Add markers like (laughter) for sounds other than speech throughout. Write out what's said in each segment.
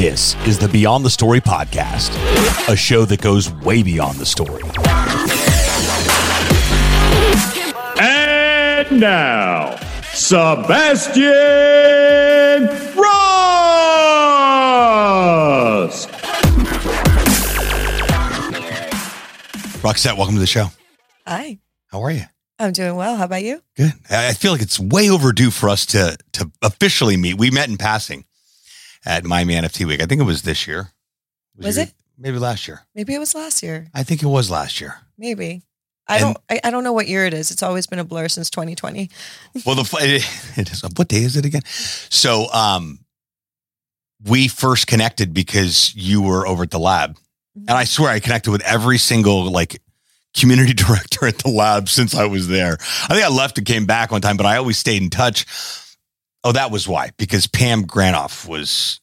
This is the Beyond the Story podcast, a show that goes way beyond the story. And now, Sebastian Rusk. Roxette, welcome to the show. Hi, How are you? I'm doing well. How about you? Good. I I feel like it's way overdue for us to to officially meet. We met in passing at Miami NFT Week. I think it was this year. Was your- it? Maybe last year. Maybe it was last year. I think it was last year. Maybe. I And- don't. I, I don't know what year it is. It's always been a blur since 2020. (laughs) Well, the it, it is. What day is it again? So, um, we first connected because you were over at the lab, and I swear I connected with every single like community (laughs) director at the lab since I was there. I think I left and came back one time, but I always stayed in touch. Oh, that was why because Pam Granoff was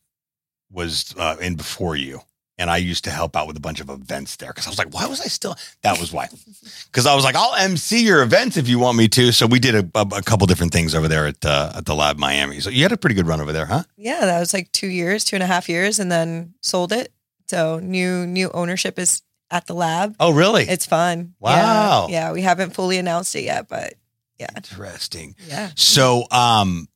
was uh, in before you. And I used to help out with a bunch of events there because I was like, why was I still? That was why. (laughs) Because I was like, I'll MC your events if you want me to. So we did a, a, a couple different things over there at uh, at the lab Miami. So you had a pretty good run over there, huh? Yeah, that was like two years, two and a half years, and then sold it. So new new ownership is at the lab. Oh, really? It's fun. Wow. Yeah, yeah, we haven't fully announced it yet, but yeah, Interesting. yeah. So, um,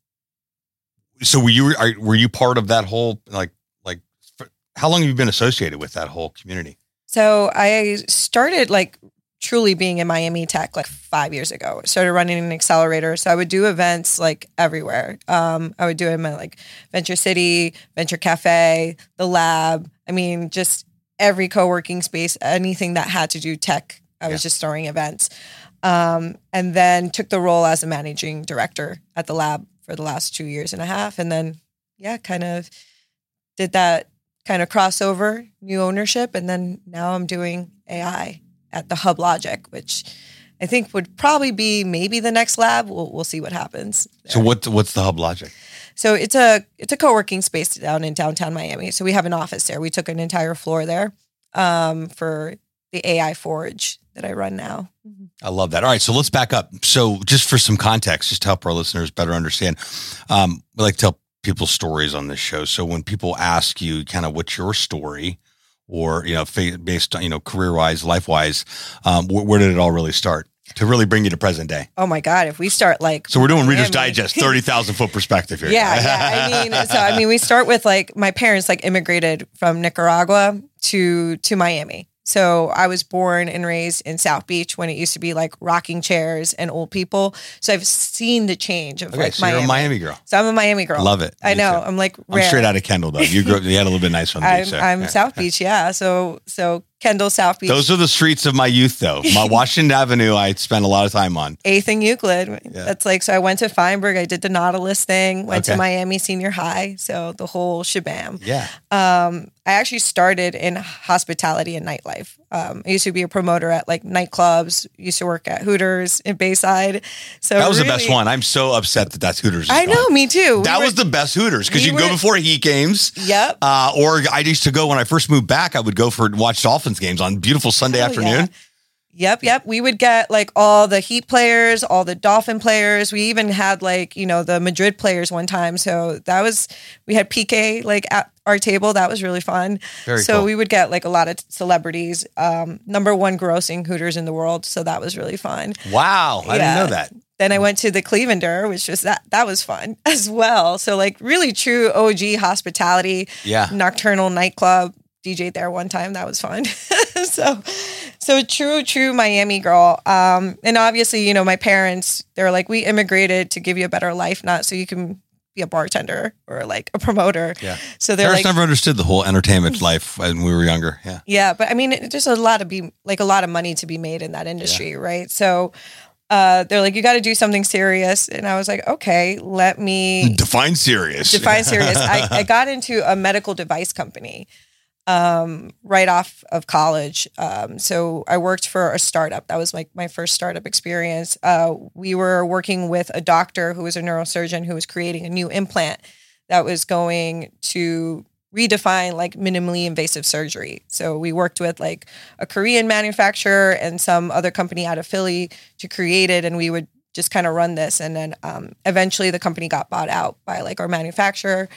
so were you are, were you part of that whole like like for, how long have you been associated with that whole community? So I started like truly being in Miami Tech like five years ago. Started running an accelerator. So I would do events like everywhere. Um, I would do them at like Venture City, Venture Cafe, the lab. I mean, just every co-working space, anything that had to do tech. I was Yeah. just throwing events. Um, and then took the role as a managing director at the lab for the last two years and a half. And then, yeah, kind of did that kind of crossover, new ownership, and then now I'm doing AI at the Hub Logic, which I think would probably be maybe the next lab. We'll we'll see what happens. So what what's the hub logic? So it's a it's a co-working space down in downtown Miami. So we have an office there. We took an entire floor there um, for the AI Forge that I run now. I love that. All right, so let's back up. So just for some context, just to help our listeners better understand, um, we like to tell people stories on this show. So when people ask you kind of what's your story, or you know, fa- based on you know career wise, life wise, um, wh- where did it all really start to really bring you to present day? Oh my God! If we start like So we're doing Reader's Miami- Digest, (laughs) thirty thousand foot perspective here. Yeah, yeah. I mean, so I mean, we (laughs) start with like my parents like immigrated from Nicaragua to to Miami. So I was born and raised in South Beach when it used to be like rocking chairs and old people. So I've seen the change of okay, like so you're Miami. a Miami girl. So I'm a Miami girl. Love it. I know. too. I'm like I'm straight out of Kendall though. You grew up, you had a little bit nice on the (laughs) I'm, there. I'm Yeah. South Beach, yeah. So so Kendall, South Beach, Those are the streets of my youth, though. (laughs) My Washington Avenue, I spent a lot of time on. eighth and Euclid. That's like so. I went to Feinberg. I did the Nautilus thing. Went Okay. to Miami Senior High. So the whole shabam. Yeah. Um, I actually started in hospitality and nightlife. Um, I used to be a promoter at like nightclubs. Used to work at Hooters in Bayside. So That was the best one. I'm so upset that that's Hooters. I know, gone. me too. We That were- was the best Hooters because we you can go before Heat games. Yep. Uh, or I used to go when I first moved back. I would go for watch Dolphins games on beautiful Sunday Oh, afternoon. yeah. Yep, yep. We would get like all the Heat players, all the Dolphin players. We even had like, you know, the Madrid players one time. So that was, we had PK like at our table. That was really fun. Very so cool. we would get like a lot of celebrities, um, number one grossing Hooters in the world. So that was really fun. Wow, I didn't know that. Then I went to the Clevelander, which was that, that was fun (laughs) as well. So like really true OG hospitality Yeah. nocturnal nightclub DJ there one time. That was fun. (laughs) so, so true, true Miami girl. Um, and obviously, you know, my parents, they're like, we immigrated to give you a better life, not so you can be a bartender or like a promoter. Yeah. So they're Parents like, never understood the whole entertainment life when we were younger. Yeah. yeah, but I mean, it- there's a lot of be like a lot of money to be made in that industry, right? So. Uh, they're like, you got to do something serious, and I was like, okay, let me Define serious. define serious. (laughs) I, I got into a medical device company um, right off of college. Um, so I worked for a startup. That was like my first startup experience. Uh, we were working with a doctor who was a neurosurgeon who was creating a new implant that was going to redefine like minimally invasive surgery. So we worked with like a Korean manufacturer and some other company out of Philly to create it, and we would just kind of run this. And then um, eventually the company got bought out by like our manufacturer.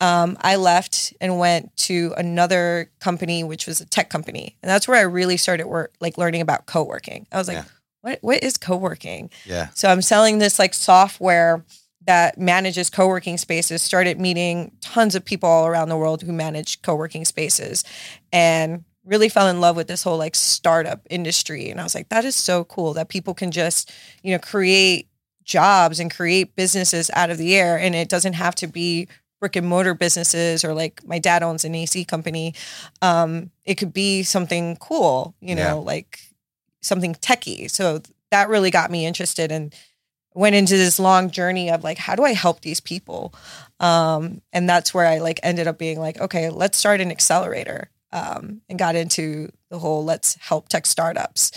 Um, I left and went to another company, which was a tech company, and that's where I really started work, like learning about co-working. I was like, Yeah. "What? What is co-working?" Yeah. So I'm selling this like software that manages co-working spaces. Started meeting tons of people all around the world who manage co-working spaces, and really fell in love with this whole like startup industry. And I was like, that is so cool that people can just you know create jobs and create businesses out of the air, and it doesn't have to be brick and mortar businesses or like my dad owns an AC company. Um, it could be something cool, you know, Yeah. like something techie. So that really got me interested and went into this long journey of like, how do I help these people? Um, and that's where I like ended up being like, okay, let's start an accelerator. Um, and got into the whole let's help tech startups.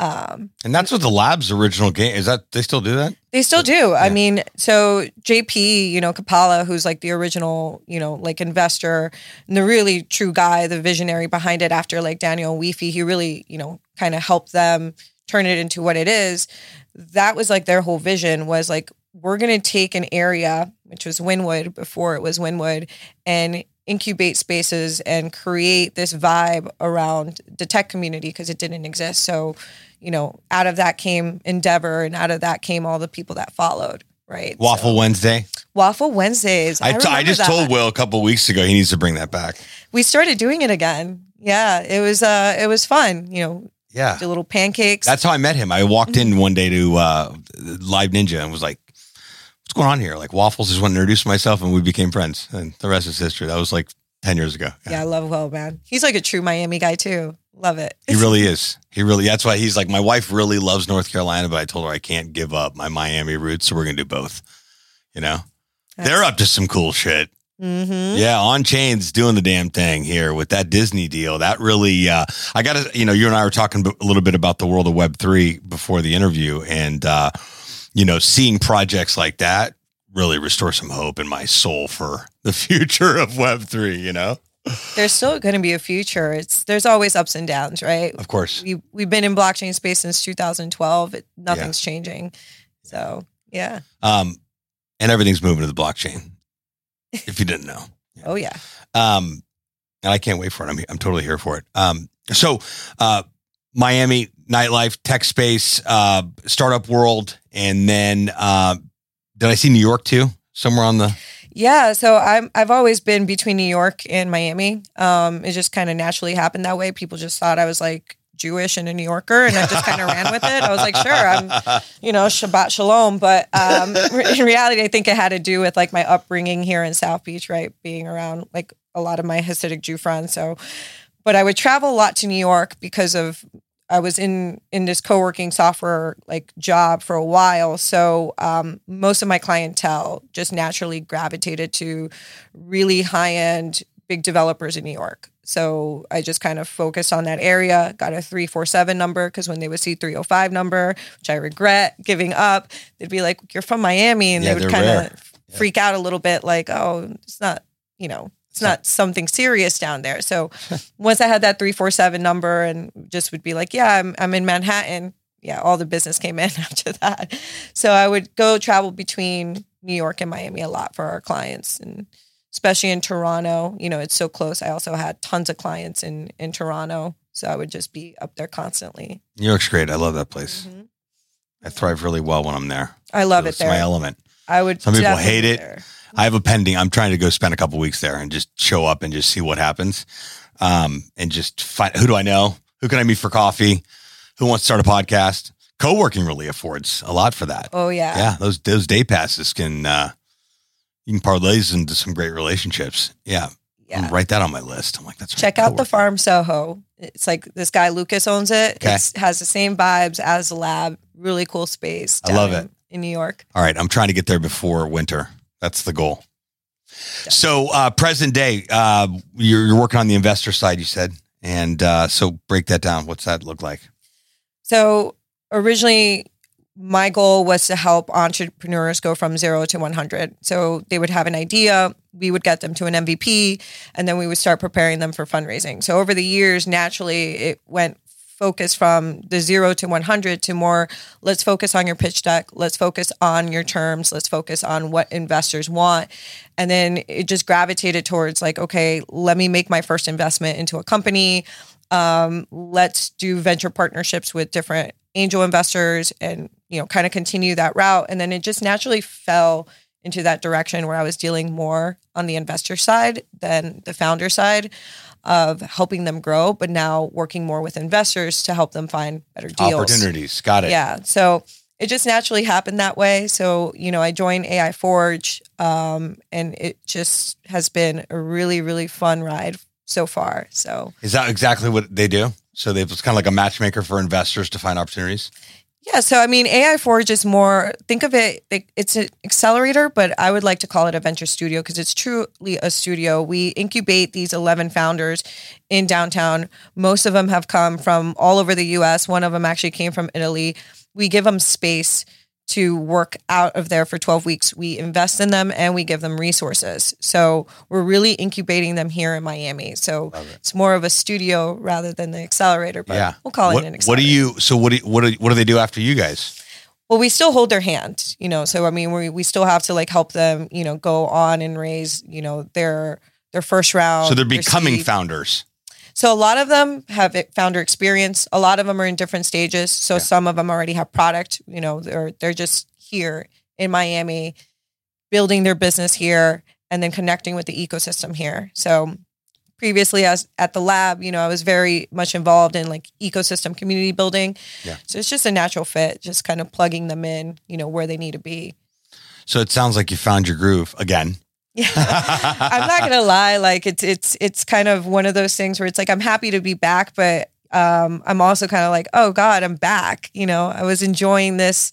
Um, And that's what the lab's original game is. That they still do that? they still do. I mean, so JP, you know, Kapala, who's like the original, you know, like investor and the really true guy, the visionary behind it after like Daniel Weefy, he really, you know, kind of helped them turn it into what it is. That was like their whole vision was like, we're going to take an area, which was Wynwood before it was Wynwood, and incubate spaces and create this vibe around the tech community because it didn't exist. So, you know, out of that came Endeavor, and out of that came all the people that followed. Right, Waffle So- Wednesday. Waffle Wednesdays. I, I, t- I just that. told Will a couple weeks ago he needs to bring that back. we started doing it again. Yeah, it was uh, it was fun. You know, Yeah. the little pancakes. That's how I met him. I walked in one day to uh, LiveNinja and was like, "What's going on here?" Like Waffles just went to introduce myself, and we became friends. And the rest is history. That was like ten years ago. yeah, I love Will, man. He's like a true Miami guy too. Love it. He (laughs) really is. He really. That's why he's like my wife. Really loves North Carolina, but I told her I can't give up my Miami roots, so we're gonna do both. You know, they're up to some cool shit. Mm-hmm. Yeah, on chains doing the damn thing here with that Disney deal. That really, uh, I got to, you know, you and I were talking a little bit about the world of Web three before the interview, and uh, you know, seeing projects like that really restore some hope in my soul for the (laughs) future of Web three. You know, There's still going to be a future. It's there's always ups and downs, right? of course. We we've been in blockchain space since 2012. It, nothing's changing. So yeah. Um, and everything's moving to the blockchain. If you didn't know. (laughs) Oh yeah. Um, and I can't wait for it. I'm, I'm totally here for it. Um, so, uh, Miami nightlife, tech space, uh, startup world, and then uh, did I see New York too? Somewhere on the Yeah, so I'm I've always been between New York and Miami. Um, it just kind of naturally happened that way. People just thought I was like Jewish and a New Yorker, and I just kind of ran with it. I was like, sure, I'm, you know, Shabbat Shalom. But um, (laughs) in reality, I think it had to do with like my upbringing here in South Beach, right, being around like a lot of my Hasidic Jew friends. So, but I would travel a lot to New York because of I was in in this co-working software like job for a while. So um, most of my clientele just naturally gravitated to really high-end big developers in New York. So I just kind of focused on that area, got a 347 number because when they would see 305 number, which I regret giving up, they'd be like, You're from Miami. And Yeah, they would kind of freak out a little bit, like, oh, it's not, you know, it's not something serious down there. So (laughs) once I had that 347 number and just would be like, yeah, I'm, I'm in Manhattan. Yeah, all the business came in (laughs) after that. So I would go travel between New York and Miami a lot for our clients and especially in Toronto, you know, it's so close. I also had tons of clients in in Toronto, so I would just be up there constantly. New York's great. I love that place. Mhm. I thrive really well when I'm there. I love It's it there. my element. I would Some people hate it. there. I have a pending. I'm trying to go spend a couple weeks there and just show up and just see what happens. Um, and just find who do I know? Who can I meet for coffee? Who wants to start a podcast? Co-working really affords a lot for that. Oh yeah. Yeah, those those day passes can uh you can parlay into some great relationships. Yeah. Yeah. write that on my list. I'm like, that's right, Check out the farm Soho. It's like this guy Lucas owns it. Okay. It has the same vibes as the lab. Really cool space. I love it. In New York. All right, I'm trying to get there before winter. That's the goal. So, uh, present day, uh, you're, you're working on the investor side, you said, and uh, so break that down. What's that look like? So originally, my goal was to help entrepreneurs go from zero to 100. So they would have an idea, we would get them to an MVP, and then we would start preparing them for fundraising. So over the years, naturally, it went focus from the zero to 100 to more let's focus on your pitch deck let's focus on your terms let's focus on what investors want. And then it just gravitated towards like okay let me make my first investment into a company. Um, let's do venture partnerships with different angel investors and you know kind of continue that route. And then it just naturally fell into that direction where i was dealing more on the investor side than the founder side of helping them grow, but now working more with investors to help them find better deals. Opportunities. Got it. Yeah. So it just naturally happened that way. So, you know, I joined AI Forge um, and it just has been a really, really fun ride so far. So, is that exactly what they do? So they've it's kind of like a matchmaker for investors to find opportunities. Yeah, so I mean, AI Forge is more. Think of it; it's an accelerator, but I would like to call it a venture studio because it's truly a studio. We incubate these eleven founders in downtown. Most of them have come from all over the U.S. One of them actually came from Italy. We give them space to work out of there for 12 weeks. We invest in them and we give them resources. So we're really incubating them here in Miami. So it. it's more of a studio rather than the accelerator, but yeah. we'll call what, it an accelerator. What do you, so what do, what do, what do they do after you guys? Well, we still hold their hand, you know, so I mean, we, we still have to like help them, you know, go on and raise, you know, their, their first round. So they're becoming founders. So a lot of them have founder experience. A lot of them are in different stages. So yeah. some of them already have product. You know, they're they're just here in Miami, building their business here, and then connecting with the ecosystem here. So previously as at the lab, you know, I was very much involved in like ecosystem community building. Yeah. So it's just a natural fit, just kind of plugging them in, you know, where they need to be. So it sounds like you found your groove again. Yeah. I'm not gonna lie, like it's it's it's kind of one of those things where it's like I'm happy to be back, but um I'm also kind of like, oh God, I'm back. You know, I was enjoying this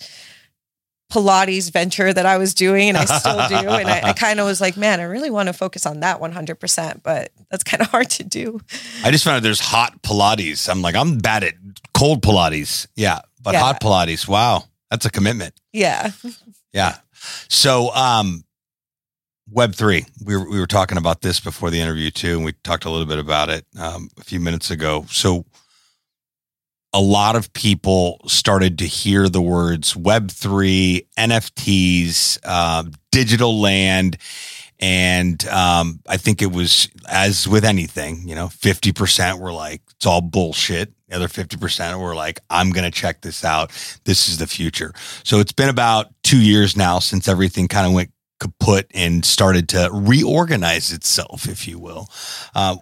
Pilates venture that I was doing and I still do. And I, I kind of was like, man, I really want to focus on that 100%, but that's kind of hard to do. I just found out there's hot Pilates. I'm like, I'm bad at cold Pilates. Yeah. But yeah. hot Pilates, wow, that's a commitment. Yeah. Yeah. So, um, Web3, we were, we were talking about this before the interview too, and we talked a little bit about it um, a few minutes ago. So, a lot of people started to hear the words Web3, NFTs, uh, digital land. And um, I think it was, as with anything, you know, 50% were like, it's all bullshit. The other 50% were like, I'm going to check this out. This is the future. So it's been about two years now since everything kind of went kaput and started to reorganize itself, if you will. Uh,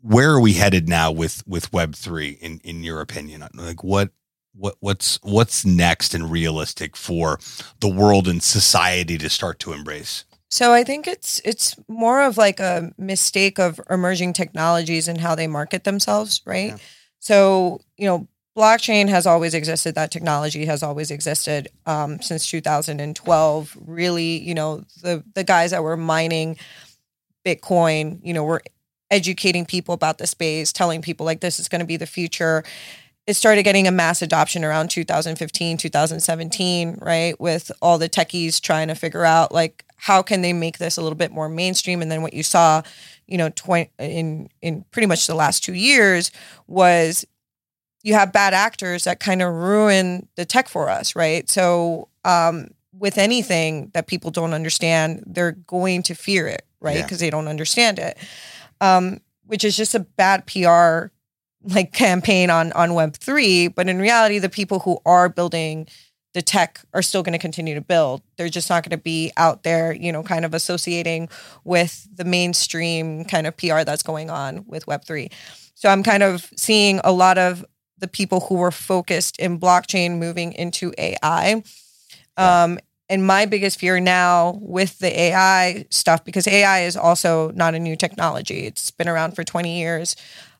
where are we headed now with with Web three in in your opinion? Like what what what's what's next and realistic for the world and society to start to embrace? So I think it's it's more of like a mistake of emerging technologies and how they market themselves, right? Yeah. So you know, blockchain has always existed. That technology has always existed um, since 2012. Really, you know, the the guys that were mining Bitcoin, you know, were educating people about the space, telling people like this is going to be the future. It started getting a mass adoption around 2015, 2017, right? With all the techies trying to figure out like how can they make this a little bit more mainstream. And then what you saw, you know, tw- in in pretty much the last two years was you have bad actors that kind of ruin the tech for us, right? So um, with anything that people don't understand, they're going to fear it, right? Because yeah. they don't understand it um, which is just a bad PR like campaign on on Web three. But in reality, the people who are building the tech are still going to continue to build. They're just not going to be out there, you know, kind of associating with the mainstream kind of PR that's going on with Web three. So I'm kind of seeing a lot of the people who were focused in blockchain moving into AI. Um, and my biggest fear now with the AI stuff, because AI is also not a new technology, it's been around for 20 years.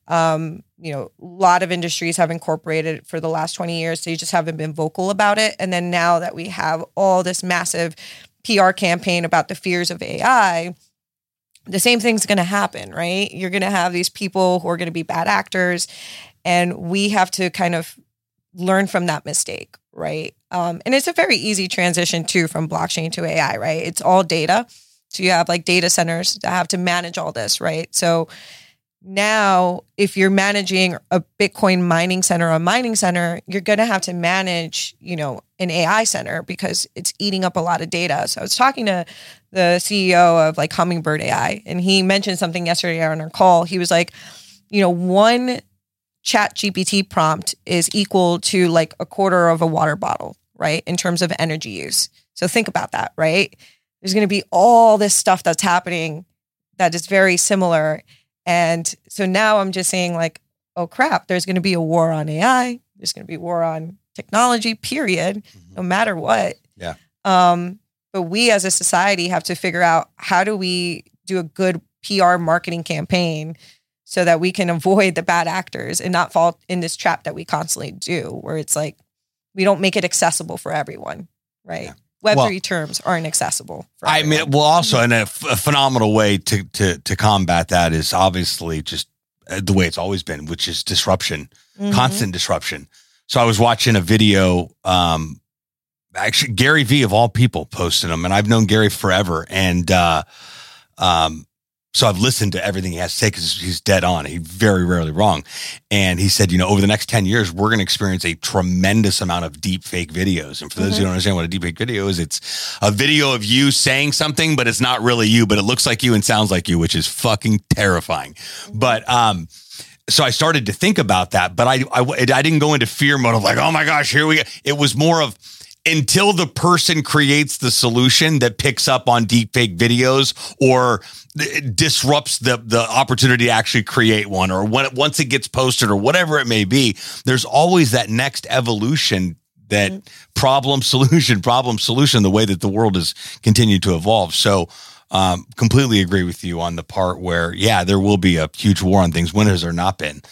Um, you know, a lot of industries have incorporated it for the last 20 years. They just haven't been vocal about it. And then now that we have all this massive PR campaign about the fears of AI, the same thing's going to happen, right? You're going to have these people who are going to be bad actors. And we have to kind of learn from that mistake, right? Um, and it's a very easy transition too from blockchain to AI, right? It's all data. So you have like data centers that have to manage all this, right? So now if you're managing a Bitcoin mining center or a mining center, you're going to have to manage, you know, an AI center because it's eating up a lot of data. So I was talking to the CEO of like Hummingbird AI and he mentioned something yesterday on our call. He was like, you know, one ChatGPT prompt is equal to like a quarter of a water bottle, right? In terms of energy use. So think about that, right? There's going to be all this stuff that's happening that is very similar. And so now I'm just saying, like, oh crap, there's going to be a war on AI. There's going to be war on technology, period, no matter what. Yeah. Um, but we as a society have to figure out how do we do a good PR marketing campaign so that we can (laughs) avoid the bad actors and not fall in this trap that we constantly do, where it's like we don't make it accessible for everyone, right? Yeah. Web Well- three terms aren't accessible. For I everyone. mean, well, also, and a, f- a phenomenal way to to to combat that is obviously just uh, the way it's always been, which is disruption, Mhm. constant disruption. So I was watching a video. Um, actually, Gary Vee of all people posted them, and I've known Gary forever, and uh, um, so I've listened to everything he has to say because he's dead on. He's very rarely wrong. And he said, you know, over the next 10 years, we're going to experience a tremendous amount of deep fake videos. And for those who don't understand what a deep fake video is, it's a video of you saying something, but it's not really you, but it looks like you and sounds like you, which is fucking terrifying. But, um, so I started to think about that, but I, I, I didn't go into fear mode of like, oh my gosh, here we go. It was more of, until the person creates the solution that picks up on deepfake videos or disrupts the the opportunity to actually create one or when it, once it gets posted or whatever it may be there's always that next evolution that problem solution problem solution the way that the world has continued to evolve. So um, completely agree with you on the part where yeah there will be a huge war on things. When has there not been?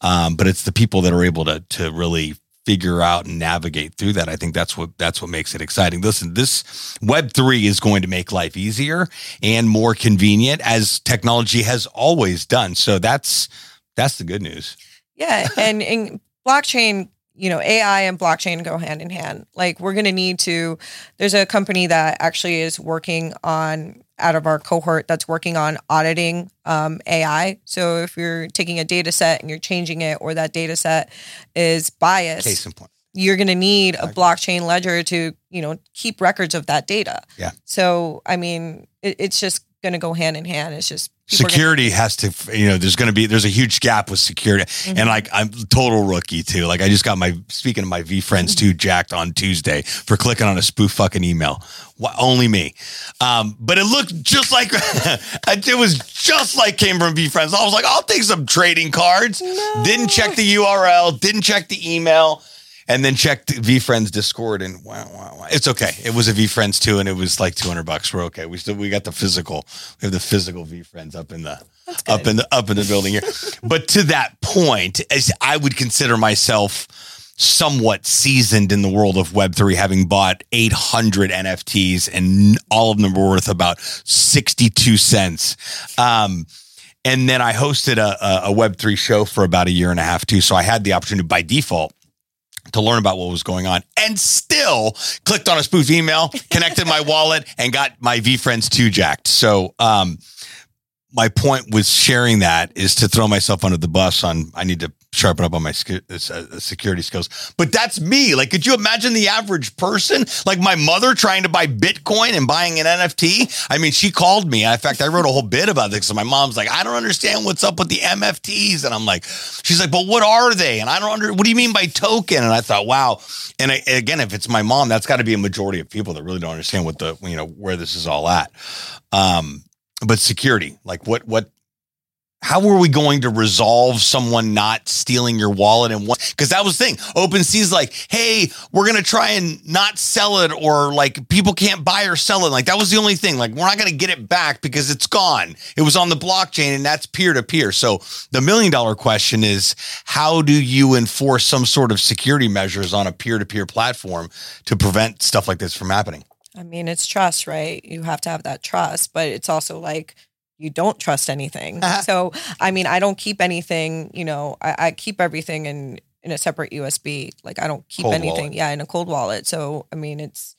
Um, but it's the people that are able to to really figure out and navigate through that. I think that's what that's what makes it exciting. Listen, this Web three is going to make life easier and more convenient as technology has always done. So that's that's the good news. Yeah, (laughs) and in blockchain, you know, AI and blockchain go hand in hand. Like we're going to need to. There's a company that actually is working on out of our cohort that's working on auditing um, AI. So if you're taking a data set and you're changing it, or that data set is biased, Case in point. you're going to need a blockchain ledger to you know keep records of that data. Yeah. So I mean, it, it's just going to go hand in hand. It's just are gonna- Security has to, you know, there's going to be, there's a huge gap with security. Mm-hmm. And like, I'm total rookie too. Like, I just got my, speaking of my VeeFriends too, jacked on Tuesday for clicking on a spoof fucking email. Why, only me. Um, but it looked just like, (laughs) it was just like came from VeeFriends. I was like, I'll take some trading cards. Didn't check the URL, didn't check the email. And then checked VeeFriends Discord and wow, wow, wow. It's okay. It was a VeeFriends too, and it was like 200 bucks. We're okay. We still, we got the physical, we have the physical VeeFriends up in the, up in the, up in the building here. (laughs) but to that point, as I would consider myself somewhat seasoned in the world of Web3, having bought 800 NFTs and all of them were worth about 62 cents. Um, and then I hosted a, a, a Web3 show for about a year and a half too. So I had the opportunity by default to learn about what was going on and still clicked on a spoof email, connected my (laughs) wallet and got my VeeFriends 2 jacked. So, um, my point with sharing that is to throw myself under the bus on I need to sharpen up on my sec- uh, security skills. But that's me. Like, could you imagine the average person, like my mother trying to buy Bitcoin and buying an NFT? I mean, she called me. In fact, I wrote a whole bit about this. So my mom's like, I don't understand what's up with the MFTs. And I'm like, she's like, but what are they? And I don't under, what do you mean by token? And I thought, wow. And I, again, if it's my mom, that's got to be a majority of people that really don't understand what the, you know, where this is all at. Um, but security, like what, what, how were we going to resolve someone not stealing your wallet and what? Because that was the thing. OpenSea's like, hey, we're gonna try and not sell it, or like people can't buy or sell it. Like that was the only thing. Like we're not gonna get it back because it's gone. It was on the blockchain, and that's peer to peer. So the million dollar question is, how do you enforce some sort of security measures on a peer to peer platform to prevent stuff like this from happening? I mean, it's trust, right? You have to have that trust, but it's also like you don't trust anything. Uh-huh. So, I mean, I don't keep anything, you know, I, I keep everything in in a separate USB. Like I don't keep Cold anything, wallet. yeah, in a cold wallet. So, I mean, it's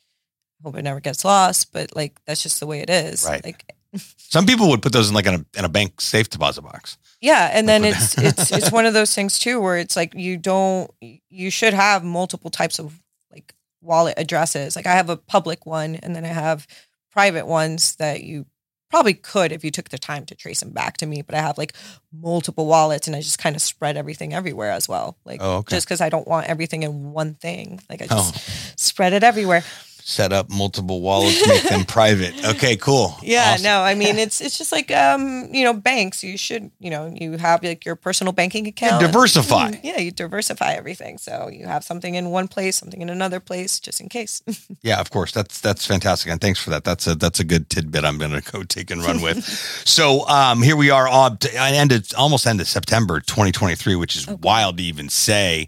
I hope it never gets lost, but like that's just the way it is. Right. Like (laughs) Some people would put those in like in a, in a bank safe deposit box. Yeah, and then it's it's (laughs) it's one of those things too where it's like you don't you should have multiple types of like wallet addresses. Like I have a public one and then I have private ones that you probably could if you took the time to trace them back to me, but I have like multiple wallets and I just kind of spread everything everywhere as well. Like Oh, okay. just cuz I don't want everything in one thing. Like I Oh. just spread it everywhere. Set up multiple wallets, make them (laughs) private. Okay, cool. Yeah, Awesome. no, I mean it's it's just like um, you know, banks. You should, you know, you have like your personal banking account. diversify. Mm, Yeah, you diversify everything. So you have something in one place, something in another place, just in case. (laughs) Yeah, of course. That's that's fantastic, and thanks for that. That's a that's a good tidbit. I'm going to go take and run with. (laughs) so um, here we are. I ended almost ended September 2023, which is wild to even say.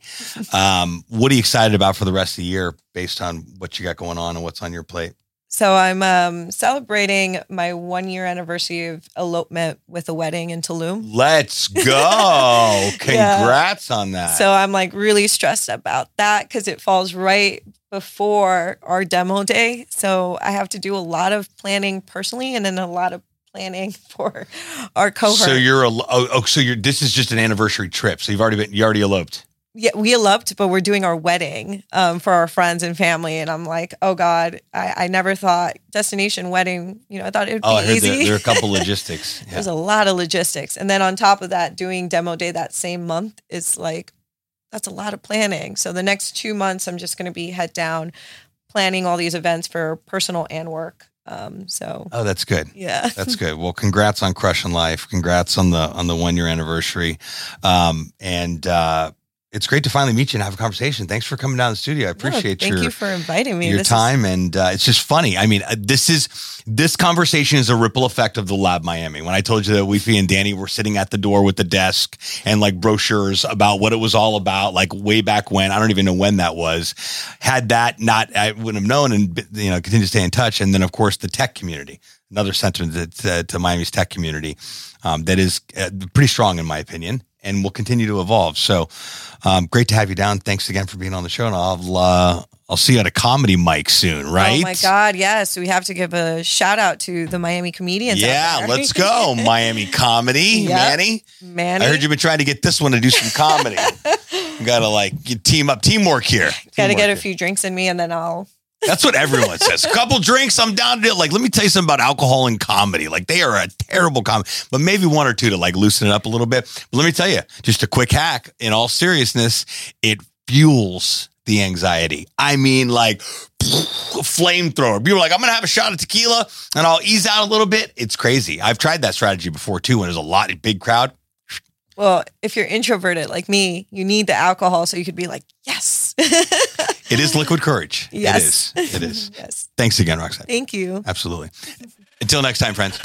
Um, what are you excited about for the rest of the year, based on what you got going on and what's on your plate? so I'm um, celebrating my one year anniversary of elopement with a wedding in Tulum. Let's go! (laughs) Congrats on that. So I'm like really stressed about that because it falls right before our demo day. So I have to do a lot of planning personally and then a lot of planning (laughs) for our cohort. So you're a oh, oh so you're this is just an anniversary trip. So you've already been you already eloped. Yeah, we eloped, but we're doing our wedding um, for our friends and family. And I'm like, oh God, I, I never thought destination wedding, you know, I thought it would be Oh, I heard easy. there, there are a couple of (laughs) logistics. Yeah. There's a lot of logistics. And then on top of that, doing demo day that same month is like, that's a lot of planning. So the next two months, I'm just going to be head down planning all these events for personal and work. Um, so Oh, that's good. yeah. That's (laughs) good. Well, congrats on crushing life. Congrats on the on the one year anniversary. Um, and uh, it's great to finally meet you and have a conversation. Thanks for coming down to the studio. I No, appreciate thank your you for inviting me. your This is- time, and uh, it's just funny. I mean, uh, this is this conversation is a ripple effect of the Lab Miami. When I told you that Weefy and Danny were sitting at the door with the desk and like brochures about what it was all about, like way back when. I don't even know when that was. Had that not, I wouldn't have known, and you know, continue to stay in touch. And then, of course, the tech community, another sentiment to, to Miami's tech community um, that is uh, pretty strong, in my opinion. And will continue to evolve. So, um, great to have you down. Thanks again for being on the show. And I'll uh, I'll see you at a comedy mic soon, right? Oh my God, yes. We have to give a shout out to the Miami comedians. Yeah, let's go. (laughs) Miami comedy. Yep. Manny. Manny. I heard you've been trying to get this one to do some comedy. (laughs) gotta like team up, teamwork here. Got to Teamwork get a here. few drinks in me and then I'll. That's what everyone says. A couple drinks, I'm down to it. Like, let me tell you something about alcohol and comedy. Like, they are a terrible comedy, but maybe one or two to like loosen it up a little bit. But let me tell you, just a quick hack. In all seriousness, it fuels the anxiety. I mean, like flamethrower. People are like, I'm gonna have a shot of tequila and I'll ease out a little bit. It's crazy. I've tried that strategy before too. When there's a lot, big crowd. Well, if you're introverted like me, you need the alcohol so you could be like, yes. It is liquid courage. Yes. It is. It is. (laughs) yes. Thanks again, Roxanne. Thank you. Absolutely. Until next time, friends.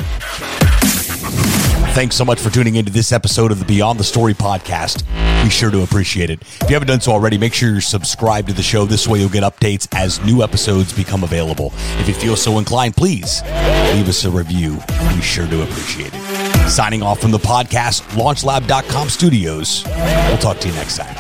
Thanks so much for tuning into this episode of the Beyond the Story podcast. Be sure to appreciate it. If you haven't done so already, make sure you're subscribed to the show. This way you'll get updates as new episodes become available. If you feel so inclined, please leave us a review. Be sure to appreciate it. Signing off from the podcast, launchlab.com studios. We'll talk to you next time.